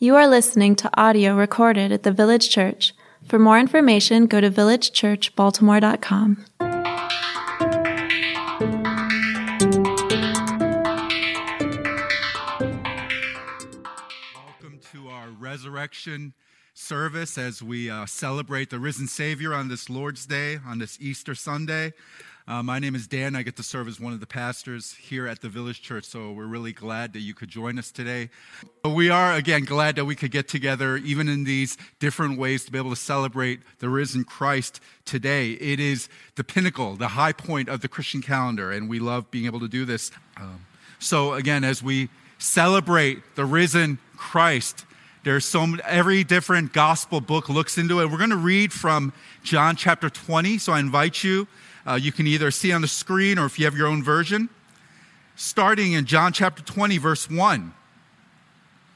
You are listening to audio recorded at the Village Church. For more information, go to villagechurchbaltimore.com. Welcome to our resurrection service as we uh, celebrate the risen Savior on this Lord's Day, on this Easter Sunday. Uh, my name is Dan. I get to serve as one of the pastors here at the Village Church, so we're really glad that you could join us today. But We are, again, glad that we could get together, even in these different ways, to be able to celebrate the risen Christ today. It is the pinnacle, the high point of the Christian calendar, and we love being able to do this. Um, so, again, as we celebrate the risen Christ, there's so every different gospel book looks into it. We're going to read from John chapter 20, so I invite you uh, you can either see on the screen or if you have your own version. Starting in John chapter 20, verse 1.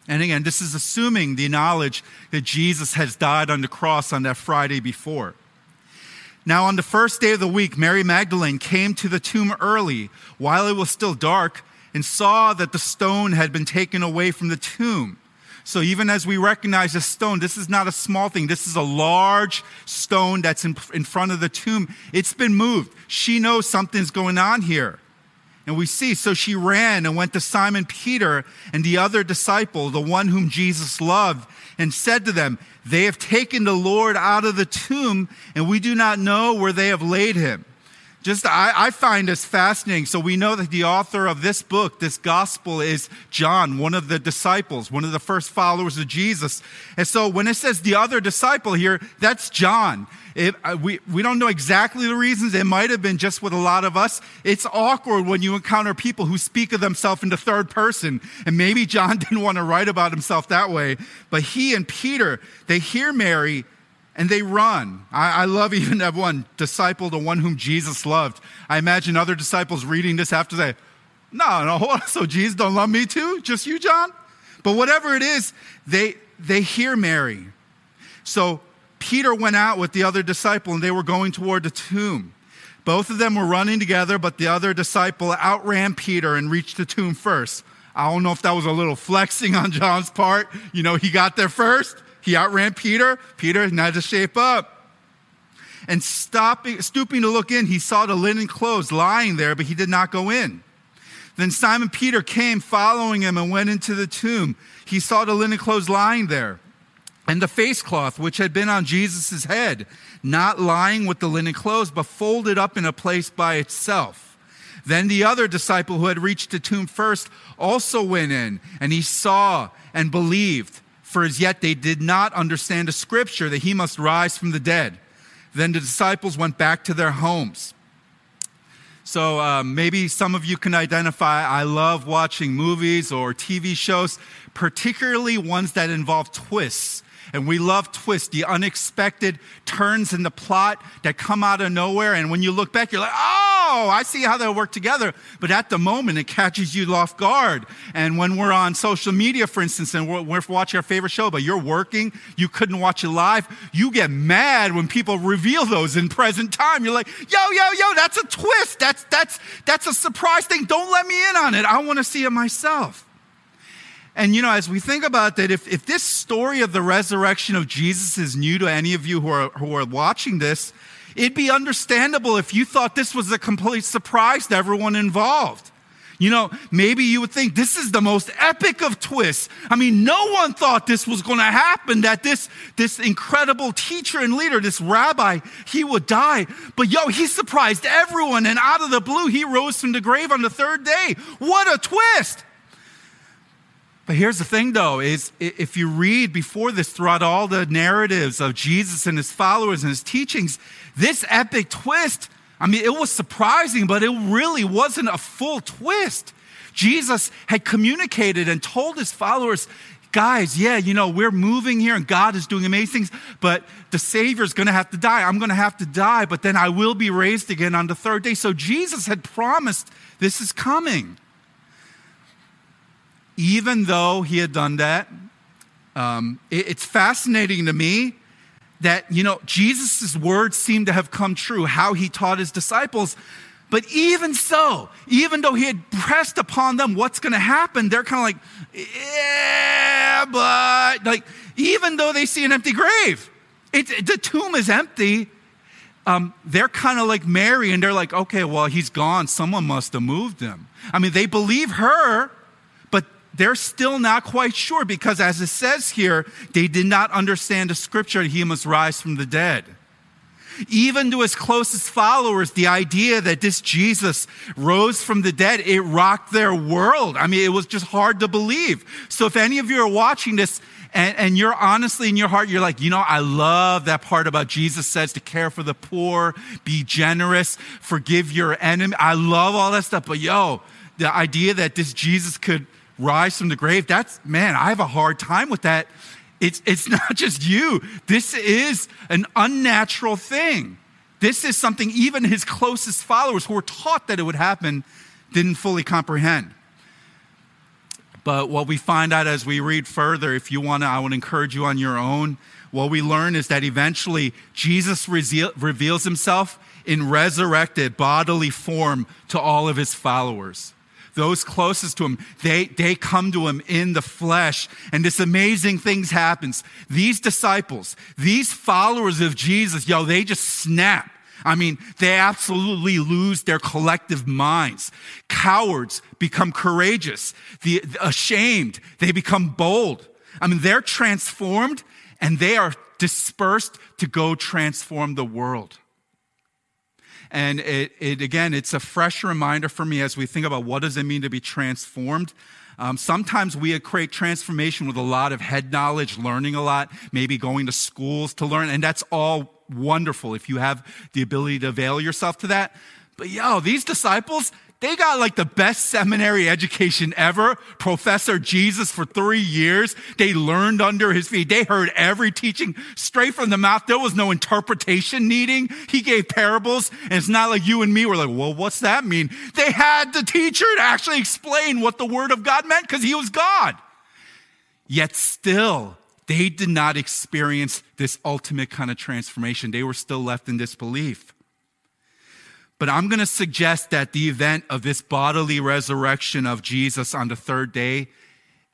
And again, this is assuming the knowledge that Jesus has died on the cross on that Friday before. Now, on the first day of the week, Mary Magdalene came to the tomb early while it was still dark and saw that the stone had been taken away from the tomb. So even as we recognize a stone, this is not a small thing. This is a large stone that's in, in front of the tomb. It's been moved. She knows something's going on here. And we see, so she ran and went to Simon Peter and the other disciple, the one whom Jesus loved, and said to them, They have taken the Lord out of the tomb, and we do not know where they have laid him just I, I, find this fascinating. So we know that the author of this book, this gospel, is John, one of the disciples, one of the first followers of Jesus. And so when it says the other disciple here, that's John. It, uh, we, we don't know exactly the reasons. It might have been just with a lot of us. It's awkward when you encounter people who speak of themselves in the third person. And maybe John didn't want to write about himself that way. But he and Peter, they hear Mary and they run. I, I, love even that one disciple, the one whom Jesus loved. I imagine other disciples reading this after they, no, no, hold on. So Jesus don't love me too? Just you, John? But whatever it is, they they hear Mary. So Peter went out with the other disciple and they were going toward the tomb. Both of them were running together, but the other disciple outran Peter and reached the tomb first. I don't know if that was a little flexing on John's part. You know, he got there first. He outran Peter. Peter had to shape up. And stopping, stooping to look in, he saw the linen clothes lying there, but he did not go in. Then Simon Peter came following him and went into the tomb. He saw the linen clothes lying there, and the face cloth which had been on Jesus' head, not lying with the linen clothes, but folded up in a place by itself. Then the other disciple who had reached the tomb first also went in, and he saw and believed for as yet they did not understand the scripture that he must rise from the dead. Then the disciples went back to their homes. So um, maybe some of you can identify. I love watching movies or TV shows, particularly ones that involve twists. And we love twists, the unexpected turns in the plot that come out of nowhere. And when you look back, you're like, oh, I see how they work together. But at the moment, it catches you off guard. And when we're on social media, for instance, and we're, we're watching our favorite show, but you're working, you couldn't watch it live, you get mad when people reveal those in present time. You're like, yo, yo, yo, that's a twist. That's, that's, that's a surprise thing. Don't let me in on it. I want to see it myself. And you know, as we think about that, if, if this story of the resurrection of Jesus is new to any of you who are, who are watching this, it'd be understandable if you thought this was a complete surprise to everyone involved. You know, maybe you would think this is the most epic of twists. I mean, no one thought this was going to happen, that this, this incredible teacher and leader, this rabbi, he would die. But yo, he surprised everyone, and out of the blue, he rose from the grave on the third day. What a twist! But here's the thing though, is if you read before this throughout all the narratives of Jesus and his followers and his teachings, this epic twist, I mean, it was surprising, but it really wasn't a full twist. Jesus had communicated and told his followers, guys, yeah, you know, we're moving here and God is doing amazing things, but the Savior's gonna have to die. I'm gonna have to die, but then I will be raised again on the third day. So Jesus had promised this is coming even though he had done that, um, it, it's fascinating to me that, you know, Jesus' words seem to have come true, how he taught his disciples. But even so, even though he had pressed upon them what's going to happen, they're kind of like, yeah, but, like, even though they see an empty grave, it, the tomb is empty. Um, they're kind of like Mary, and they're like, okay, well, he's gone. Someone must have moved him. I mean, they believe her, they're still not quite sure because, as it says here, they did not understand the scripture that he must rise from the dead. Even to his closest followers, the idea that this Jesus rose from the dead, it rocked their world. I mean, it was just hard to believe. So if any of you are watching this and, and you're honestly in your heart, you're like, you know, I love that part about Jesus says to care for the poor, be generous, forgive your enemy. I love all that stuff. But yo, the idea that this Jesus could rise from the grave, that's, man, I have a hard time with that it's, it's not just you. This is an unnatural thing. This is something even his closest followers who were taught that it would happen didn't fully comprehend. But what we find out as we read further, if you want to, I would encourage you on your own. What we learn is that eventually Jesus reveals himself in resurrected bodily form to all of his followers those closest to him, they, they come to him in the flesh. And this amazing things happens. These disciples, these followers of Jesus, yo, they just snap. I mean, they absolutely lose their collective minds. Cowards become courageous. The ashamed, they become bold. I mean, they're transformed and they are dispersed to go transform the world. And it, it, again, it's a fresh reminder for me as we think about what does it mean to be transformed. Um, sometimes we equate transformation with a lot of head knowledge, learning a lot, maybe going to schools to learn, and that's all wonderful if you have the ability to avail yourself to that. But yo, these disciples, they got like the best seminary education ever. Professor Jesus for three years. They learned under his feet. They heard every teaching straight from the mouth. There was no interpretation needing. He gave parables. And it's not like you and me were like, well, what's that mean? They had the teacher to actually explain what the word of God meant because he was God. Yet still, they did not experience this ultimate kind of transformation. They were still left in disbelief. But I'm going to suggest that the event of this bodily resurrection of Jesus on the third day,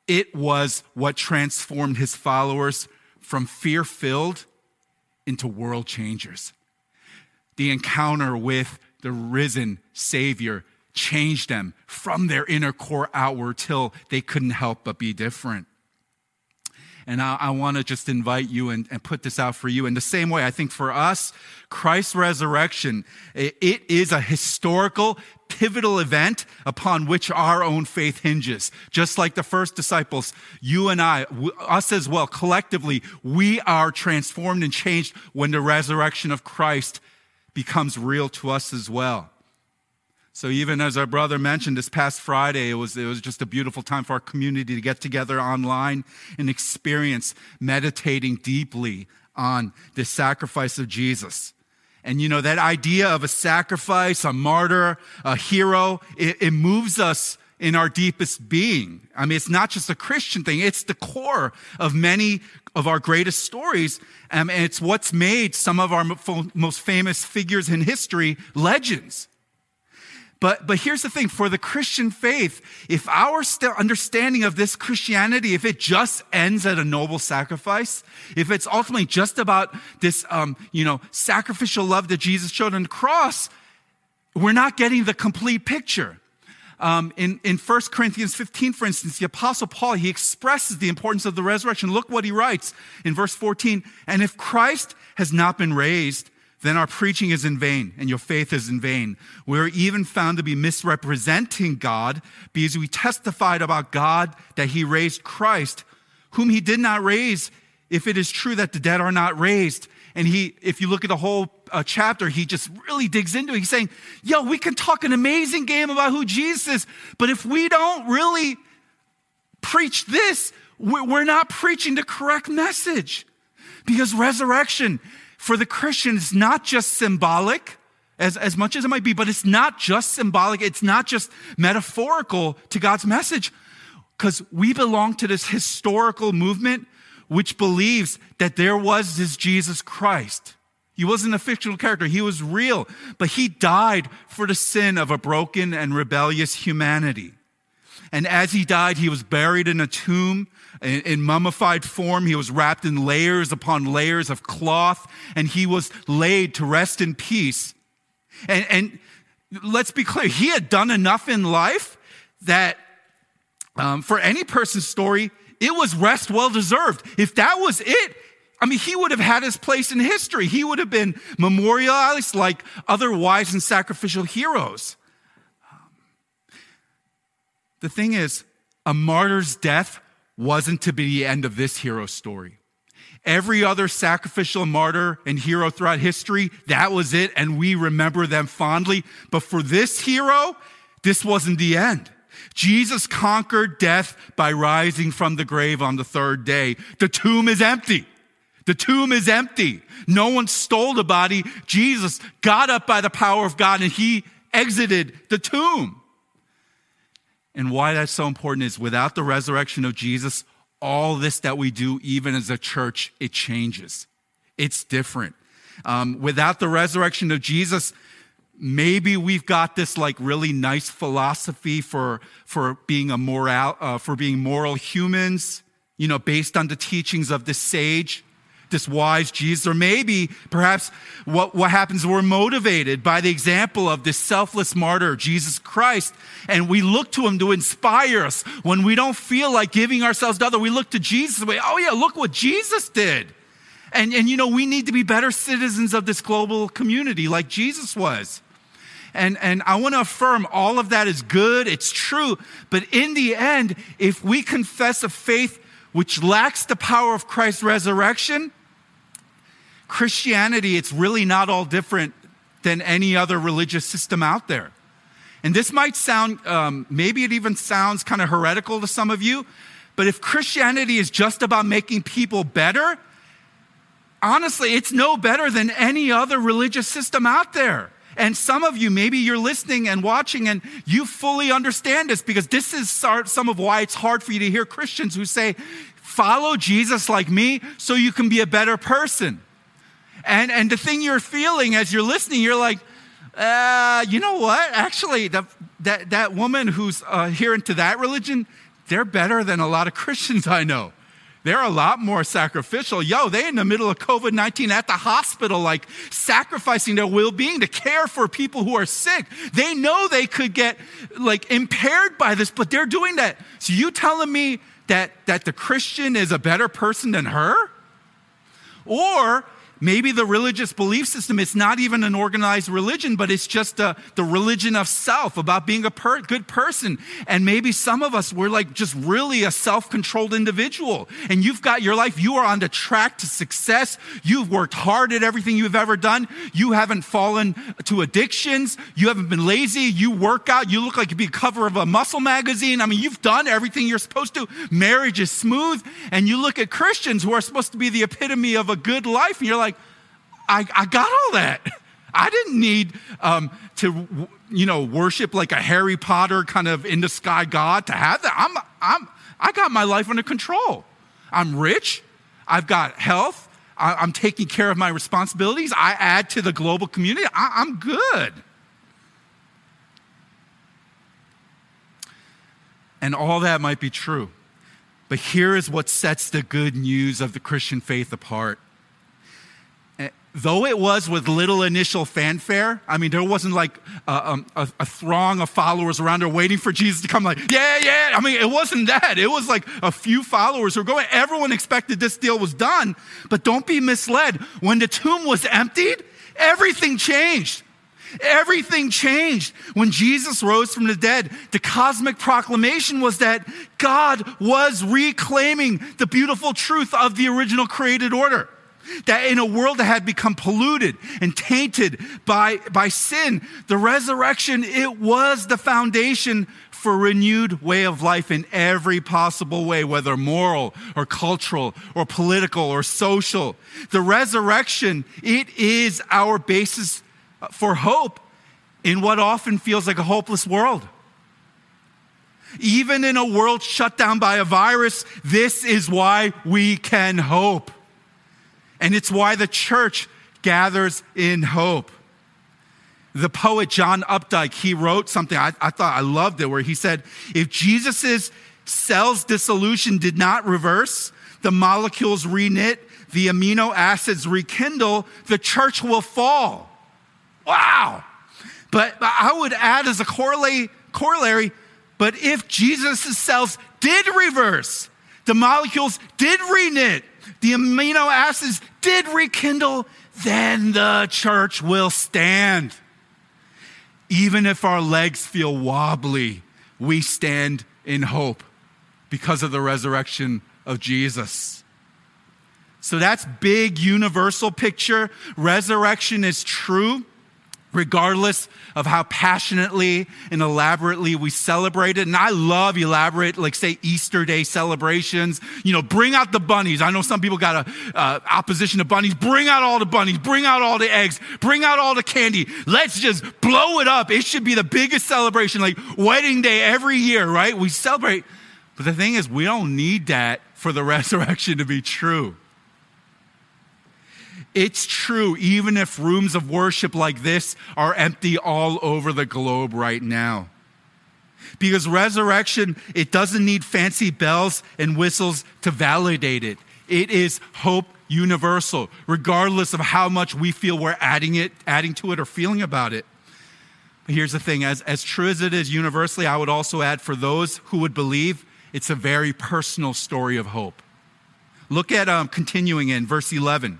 it was what transformed his followers from fear filled into world changers. The encounter with the risen Savior changed them from their inner core outward till they couldn't help but be different. And I, I want to just invite you and, and, put this out for you. In the same way, I think for us, Christ's resurrection, it, it is a historical, pivotal event upon which our own faith hinges. Just like the first disciples, you and I, us as well, collectively, we are transformed and changed when the resurrection of Christ becomes real to us as well. So even as our brother mentioned this past Friday, it was, it was just a beautiful time for our community to get together online and experience meditating deeply on the sacrifice of Jesus. And you know, that idea of a sacrifice, a martyr, a hero, it, it moves us in our deepest being. I mean, it's not just a Christian thing, it's the core of many of our greatest stories. Um, and it's what's made some of our most famous figures in history legends. But, but here's the thing for the Christian faith, if our understanding of this Christianity, if it just ends at a noble sacrifice, if it's ultimately just about this, um, you know, sacrificial love that Jesus showed on the cross, we're not getting the complete picture. Um, in, in 1 Corinthians 15, for instance, the Apostle Paul, he expresses the importance of the resurrection. Look what he writes in verse 14. And if Christ has not been raised, then our preaching is in vain and your faith is in vain. We are even found to be misrepresenting God because we testified about God that he raised Christ, whom he did not raise, if it is true that the dead are not raised. And he, if you look at the whole uh, chapter, he just really digs into it. He's saying, yo, we can talk an amazing game about who Jesus is, but if we don't really preach this, we're not preaching the correct message. Because resurrection for the Christian, it's not just symbolic, as, as much as it might be, but it's not just symbolic, it's not just metaphorical to God's message, because we belong to this historical movement which believes that there was this Jesus Christ. He wasn't a fictional character, he was real, but he died for the sin of a broken and rebellious humanity. And as he died, he was buried in a tomb in, in, mummified form. He was wrapped in layers upon layers of cloth, and he was laid to rest in peace. And, and let's be clear, he had done enough in life that um, for any person's story, it was rest well deserved. If that was it, I mean, he would have had his place in history. He would have been memorialized like other wise and sacrificial heroes. The thing is, a martyr's death wasn't to be the end of this hero story. Every other sacrificial martyr and hero throughout history, that was it, and we remember them fondly. But for this hero, this wasn't the end. Jesus conquered death by rising from the grave on the third day. The tomb is empty. The tomb is empty. No one stole the body. Jesus got up by the power of God and he exited the tomb. And why that's so important is without the resurrection of Jesus, all this that we do, even as a church, it changes. It's different. Um, without the resurrection of Jesus, maybe we've got this like really nice philosophy for for being a moral uh, for being moral humans, you know, based on the teachings of the sage this wise Jesus, or maybe perhaps what, what happens, we're motivated by the example of this selfless martyr, Jesus Christ, and we look to him to inspire us. When we don't feel like giving ourselves to other, we look to Jesus. We, oh yeah, look what Jesus did. And, and you know, we need to be better citizens of this global community like Jesus was. And, and I want to affirm all of that is good, it's true. But in the end, if we confess a faith which lacks the power of Christ's resurrection, Christianity, it's really not all different than any other religious system out there. And this might sound, um, maybe it even sounds kind of heretical to some of you, but if Christianity is just about making people better, honestly, it's no better than any other religious system out there. And some of you, maybe you're listening and watching and you fully understand this because this is some of why it's hard for you to hear Christians who say, follow Jesus like me so you can be a better person. And, and the thing you're feeling as you're listening, you're like, uh, you know what? Actually, the, that, that woman who's uh, adherent to that religion, they're better than a lot of Christians I know. They're a lot more sacrificial. Yo, they in the middle of COVID 19 at the hospital, like sacrificing their well being to care for people who are sick. They know they could get like impaired by this, but they're doing that. So you telling me that, that the Christian is a better person than her? Or Maybe the religious belief system, it's not even an organized religion, but it's just a, the religion of self about being a per, good person. And maybe some of us, we're like just really a self controlled individual. And you've got your life, you are on the track to success. You've worked hard at everything you've ever done. You haven't fallen to addictions. You haven't been lazy. You work out. You look like you'd be a cover of a muscle magazine. I mean, you've done everything you're supposed to. Marriage is smooth. And you look at Christians who are supposed to be the epitome of a good life, and you're like, I, I got all that. I didn't need um, to, you know, worship like a Harry Potter kind of in the sky God to have that. I'm, I'm, I got my life under control. I'm rich. I've got health. I, am taking care of my responsibilities. I add to the global community. I, I'm good. And all that might be true. But here is what sets the good news of the Christian faith apart though it was with little initial fanfare, I mean, there wasn't like a, um, a, a, throng of followers around there waiting for Jesus to come, like, yeah, yeah. I mean, it wasn't that. It was like a few followers who were going. Everyone expected this deal was done, but don't be misled. When the tomb was emptied, everything changed. Everything changed when Jesus rose from the dead. The cosmic proclamation was that God was reclaiming the beautiful truth of the original created order. That in a world that had become polluted and tainted by, by sin, the resurrection, it was the foundation for renewed way of life in every possible way, whether moral or cultural or political or social. The resurrection, it is our basis for hope in what often feels like a hopeless world. Even in a world shut down by a virus, this is why we can hope. And it's why the church gathers in hope. The poet John Updike, he wrote something I, I thought I loved it, where he said, if Jesus's cells dissolution did not reverse, the molecules reknit, the amino acids rekindle, the church will fall. Wow. But I would add as a corollary, corollary but if Jesus' cells did reverse, the molecules did reknit, the amino acids did rekindle, then the church will stand. Even if our legs feel wobbly, we stand in hope because of the resurrection of Jesus. So that's big universal picture. Resurrection is true regardless of how passionately and elaborately we celebrate it. And I love elaborate, like say Easter Day celebrations. You know, bring out the bunnies. I know some people got a uh, opposition to bunnies. Bring out all the bunnies. Bring out all the eggs. Bring out all the candy. Let's just blow it up. It should be the biggest celebration, like wedding day every year, right? We celebrate. But the thing is, we don't need that for the resurrection to be true. It's true, even if rooms of worship like this are empty all over the globe right now. Because resurrection, it doesn't need fancy bells and whistles to validate it. It is hope universal, regardless of how much we feel we're adding it, adding to it, or feeling about it. But here's the thing as, as true as it is universally, I would also add for those who would believe, it's a very personal story of hope. Look at um, continuing in verse 11.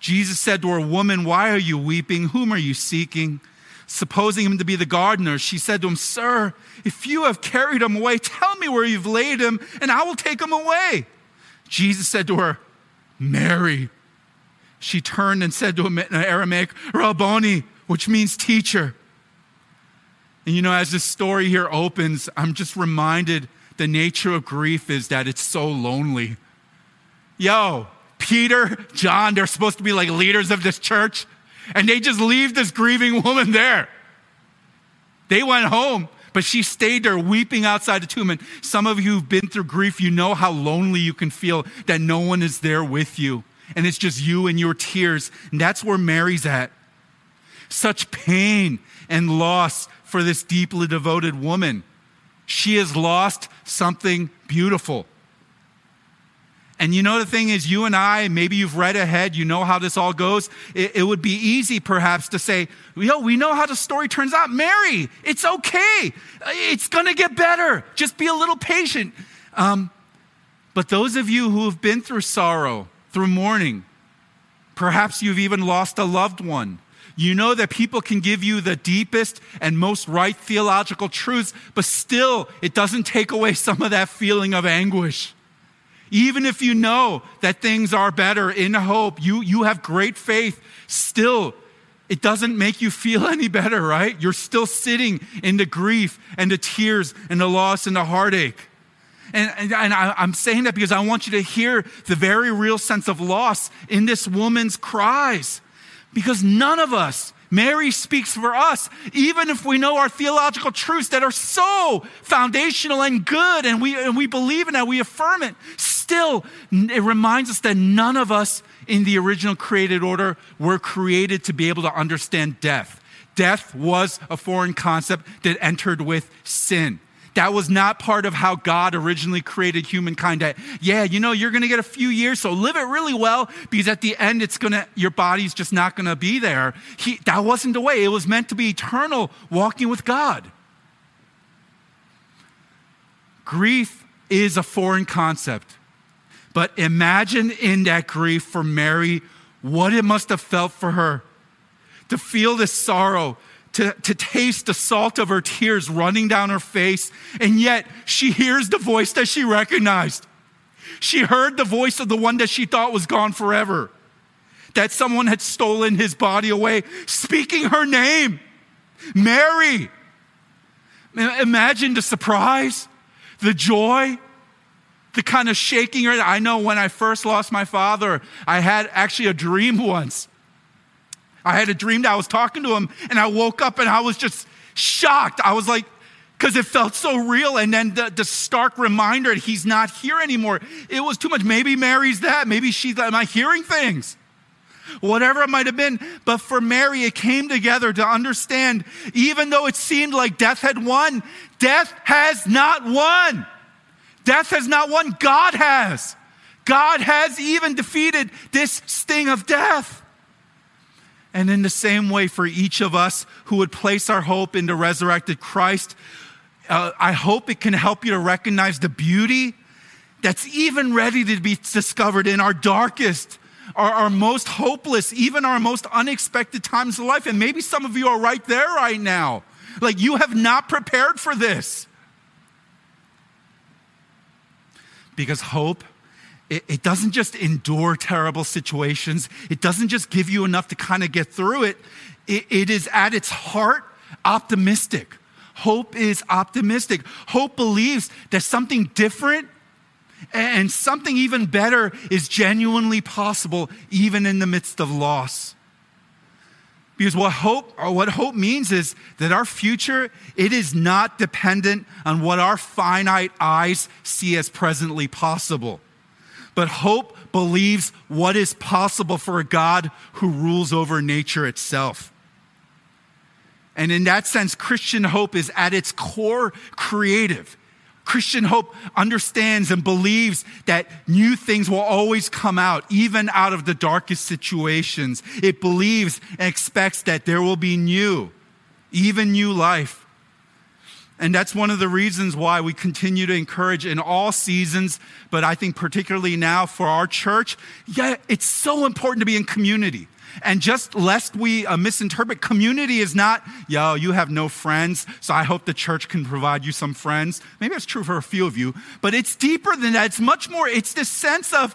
Jesus said to her, Woman, why are you weeping? Whom are you seeking? Supposing him to be the gardener, she said to him, Sir, if you have carried him away, tell me where you've laid him, and I will take him away. Jesus said to her, Mary. She turned and said to him in Aramaic, Rabboni, which means teacher. And you know, as this story here opens, I'm just reminded the nature of grief is that it's so lonely. Yo, Peter, John, they're supposed to be like leaders of this church, and they just leave this grieving woman there. They went home, but she stayed there weeping outside the tomb. And some of you who've been through grief, you know how lonely you can feel that no one is there with you. And it's just you and your tears. And that's where Mary's at. Such pain and loss for this deeply devoted woman. She has lost something beautiful. And you know, the thing is, you and I, maybe you've read ahead, you know how this all goes. It, it, would be easy, perhaps, to say, Yo, we know how the story turns out. Mary, it's okay. It's going to get better. Just be a little patient. Um, but those of you who have been through sorrow, through mourning, perhaps you've even lost a loved one. You know that people can give you the deepest and most right theological truths, but still, it doesn't take away some of that feeling of anguish. Even if you know that things are better in hope, you, you have great faith, still, it doesn't make you feel any better, right? You're still sitting in the grief and the tears and the loss and the heartache. And, and, and I, I'm saying that because I want you to hear the very real sense of loss in this woman's cries. Because none of us Mary speaks for us, even if we know our theological truths that are so foundational and good, and we, and we believe in that, we affirm it. Still, it reminds us that none of us in the original created order were created to be able to understand death. Death was a foreign concept that entered with sin. That was not part of how God originally created humankind. That, yeah, you know, you're going to get a few years, so live it really well because at the end, it's going to, your body's just not going to be there. He, that wasn't the way. It was meant to be eternal, walking with God. Grief is a foreign concept. But imagine in that grief for Mary what it must have felt for her to feel this sorrow, to, to taste the salt of her tears running down her face, and yet she hears the voice that she recognized. She heard the voice of the one that she thought was gone forever, that someone had stolen his body away, speaking her name. Mary. Imagine the surprise, the joy, the kind of shaking. I know when I first lost my father, I had actually a dream once. I had a dream that I was talking to him, and I woke up and I was just shocked. I was like, because it felt so real. And then the, the, stark reminder he's not here anymore. It was too much. Maybe Mary's that. Maybe she's, am I hearing things? Whatever it might have been. But for Mary, it came together to understand, even though it seemed like death had won, death has not won. Death has not won. God has. God has even defeated this sting of death. And in the same way, for each of us who would place our hope in the resurrected Christ, uh, I hope it can help you to recognize the beauty that's even ready to be discovered in our darkest, our, our most hopeless, even our most unexpected times of life. And maybe some of you are right there right now. Like you have not prepared for this. Because hope, it, it doesn't just endure terrible situations, it doesn't just give you enough to kind of get through it. it. It is at its heart optimistic. Hope is optimistic. Hope believes that something different and something even better is genuinely possible even in the midst of loss. Because what hope or what hope means is that our future it is not dependent on what our finite eyes see as presently possible. But hope believes what is possible for a God who rules over nature itself. And in that sense, Christian hope is at its core creative. Christian hope understands and believes that new things will always come out, even out of the darkest situations. It believes and expects that there will be new, even new life. And that's one of the reasons why we continue to encourage in all seasons, but I think particularly now for our church, yeah, it's so important to be in community. And just lest we uh, misinterpret, community is not, yo, you have no friends, so I hope the church can provide you some friends. Maybe that's true for a few of you, but it's deeper than that. It's much more, it's this sense of,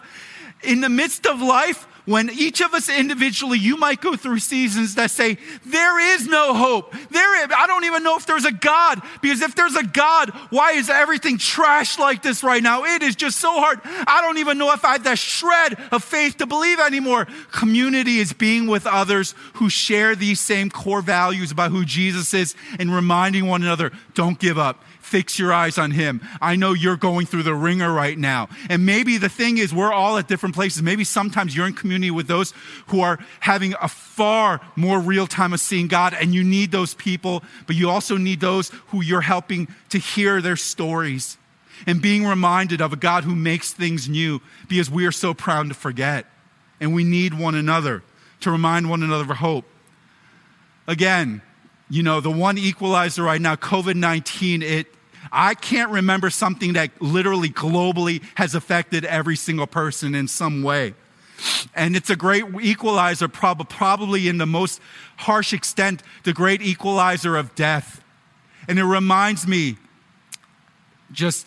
in the midst of life, when each of us individually, you might go through seasons that say, there is no hope. There, is, I don't even know if there's a God, because if there's a God, why is everything trash like this right now? It is just so hard. I don't even know if I have that shred of faith to believe anymore. Community is being with others who share these same core values about who Jesus is and reminding one another, don't give up fix your eyes on Him. I know you're going through the wringer right now. And maybe the thing is, we're all at different places. Maybe sometimes you're in community with those who are having a far more real time of seeing God, and you need those people, but you also need those who you're helping to hear their stories and being reminded of a God who makes things new because we are so proud to forget. And we need one another to remind one another of hope. Again, you know, the one equalizer right now, COVID 19, it, I can't remember something that literally globally has affected every single person in some way. And it's a great equalizer, prob- probably in the most harsh extent, the great equalizer of death. And it reminds me just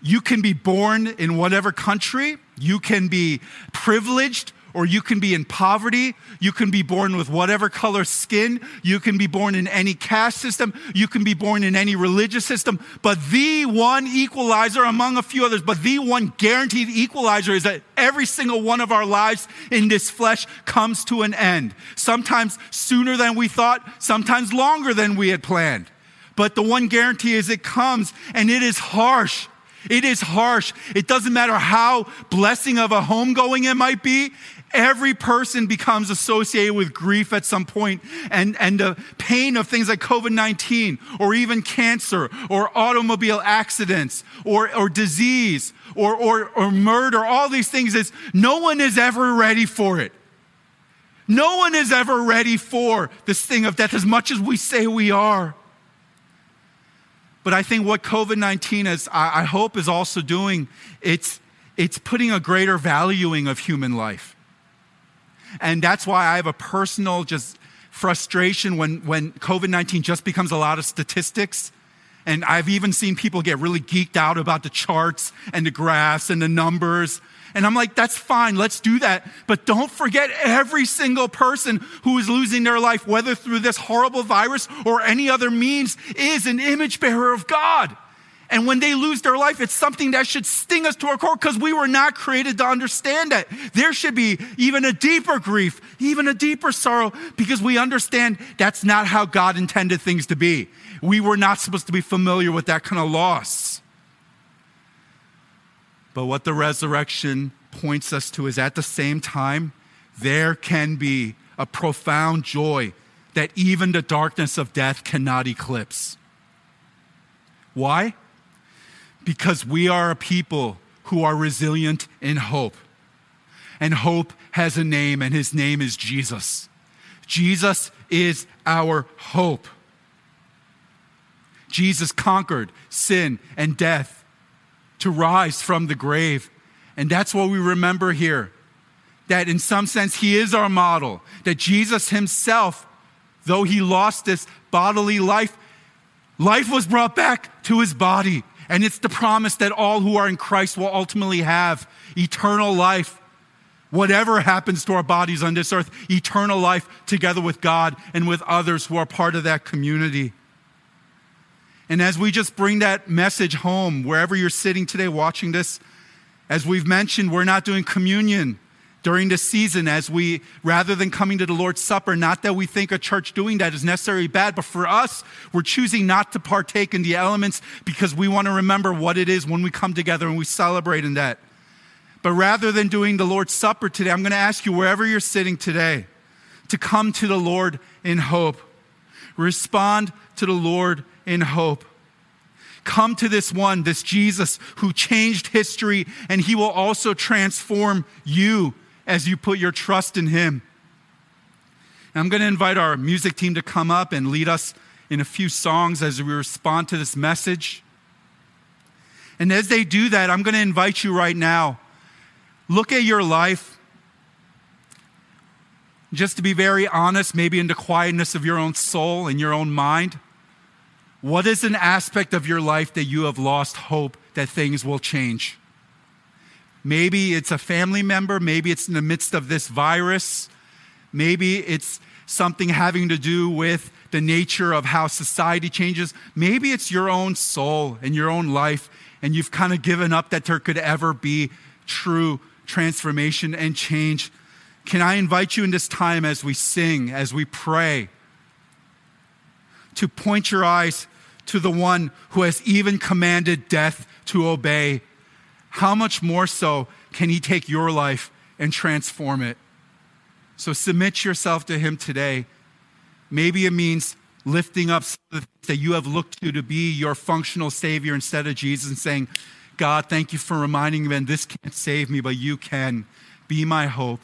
you can be born in whatever country, you can be privileged or you can be in poverty. You can be born with whatever color skin. You can be born in any caste system. You can be born in any religious system. But the one equalizer, among a few others, but the one guaranteed equalizer is that every single one of our lives in this flesh comes to an end. Sometimes sooner than we thought, sometimes longer than we had planned. But the one guarantee is it comes and it is harsh. It is harsh. It doesn't matter how blessing of a homegoing it might be. Every person becomes associated with grief at some point and, and the pain of things like COVID 19 or even cancer or automobile accidents or, or disease or, or, or murder. All these things is no one is ever ready for it. No one is ever ready for this thing of death as much as we say we are. But I think what COVID 19 is, I, I hope, is also doing, it's, it's putting a greater valuing of human life. And that's why I have a personal just frustration when, when COVID 19 just becomes a lot of statistics. And I've even seen people get really geeked out about the charts and the graphs and the numbers. And I'm like, that's fine, let's do that. But don't forget every single person who is losing their life, whether through this horrible virus or any other means, is an image bearer of God. And when they lose their life, it's something that should sting us to our core because we were not created to understand that. There should be even a deeper grief, even a deeper sorrow, because we understand that's not how God intended things to be. We were not supposed to be familiar with that kind of loss. But what the resurrection points us to is at the same time, there can be a profound joy that even the darkness of death cannot eclipse. Why? Because we are a people who are resilient in hope. And hope has a name, and his name is Jesus. Jesus is our hope. Jesus conquered sin and death to rise from the grave. And that's what we remember here. That in some sense, he is our model. That Jesus himself, though he lost this bodily life, life was brought back to his body. And it's the promise that all who are in Christ will ultimately have eternal life. Whatever happens to our bodies on this earth, eternal life together with God and with others who are part of that community. And as we just bring that message home, wherever you're sitting today watching this, as we've mentioned, we're not doing communion during this season as we, rather than coming to the Lord's Supper, not that we think a church doing that is necessarily bad, but for us, we're choosing not to partake in the elements because we want to remember what it is when we come together and we celebrate in that. But rather than doing the Lord's Supper today, I'm going to ask you, wherever you're sitting today, to come to the Lord in hope. Respond to the Lord in hope. Come to this one, this Jesus who changed history, and he will also transform you as you put your trust in him. And I'm going to invite our music team to come up and lead us in a few songs as we respond to this message. And as they do that, I'm going to invite you right now. Look at your life. Just to be very honest, maybe in the quietness of your own soul and your own mind. What is an aspect of your life that you have lost hope that things will change? Maybe it's a family member, maybe it's in the midst of this virus, maybe it's something having to do with the nature of how society changes. Maybe it's your own soul and your own life, and you've kind of given up that there could ever be true transformation and change. Can I invite you in this time as we sing, as we pray? to point your eyes to the one who has even commanded death to obey, how much more so can he take your life and transform it? So submit yourself to him today. Maybe it means lifting up that you have looked to to be your functional savior instead of Jesus and saying, God, thank you for reminding me, this can't save me, but you can. Be my hope.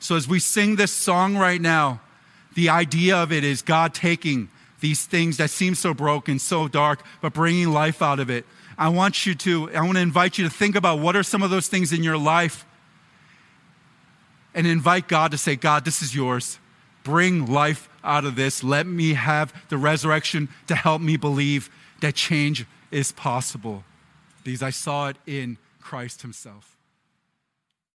So as we sing this song right now, the idea of it is God taking these things that seem so broken, so dark, but bringing life out of it. I want you to, I want to invite you to think about what are some of those things in your life and invite God to say, God, this is yours. Bring life out of this. Let me have the resurrection to help me believe that change is possible because I saw it in Christ Himself.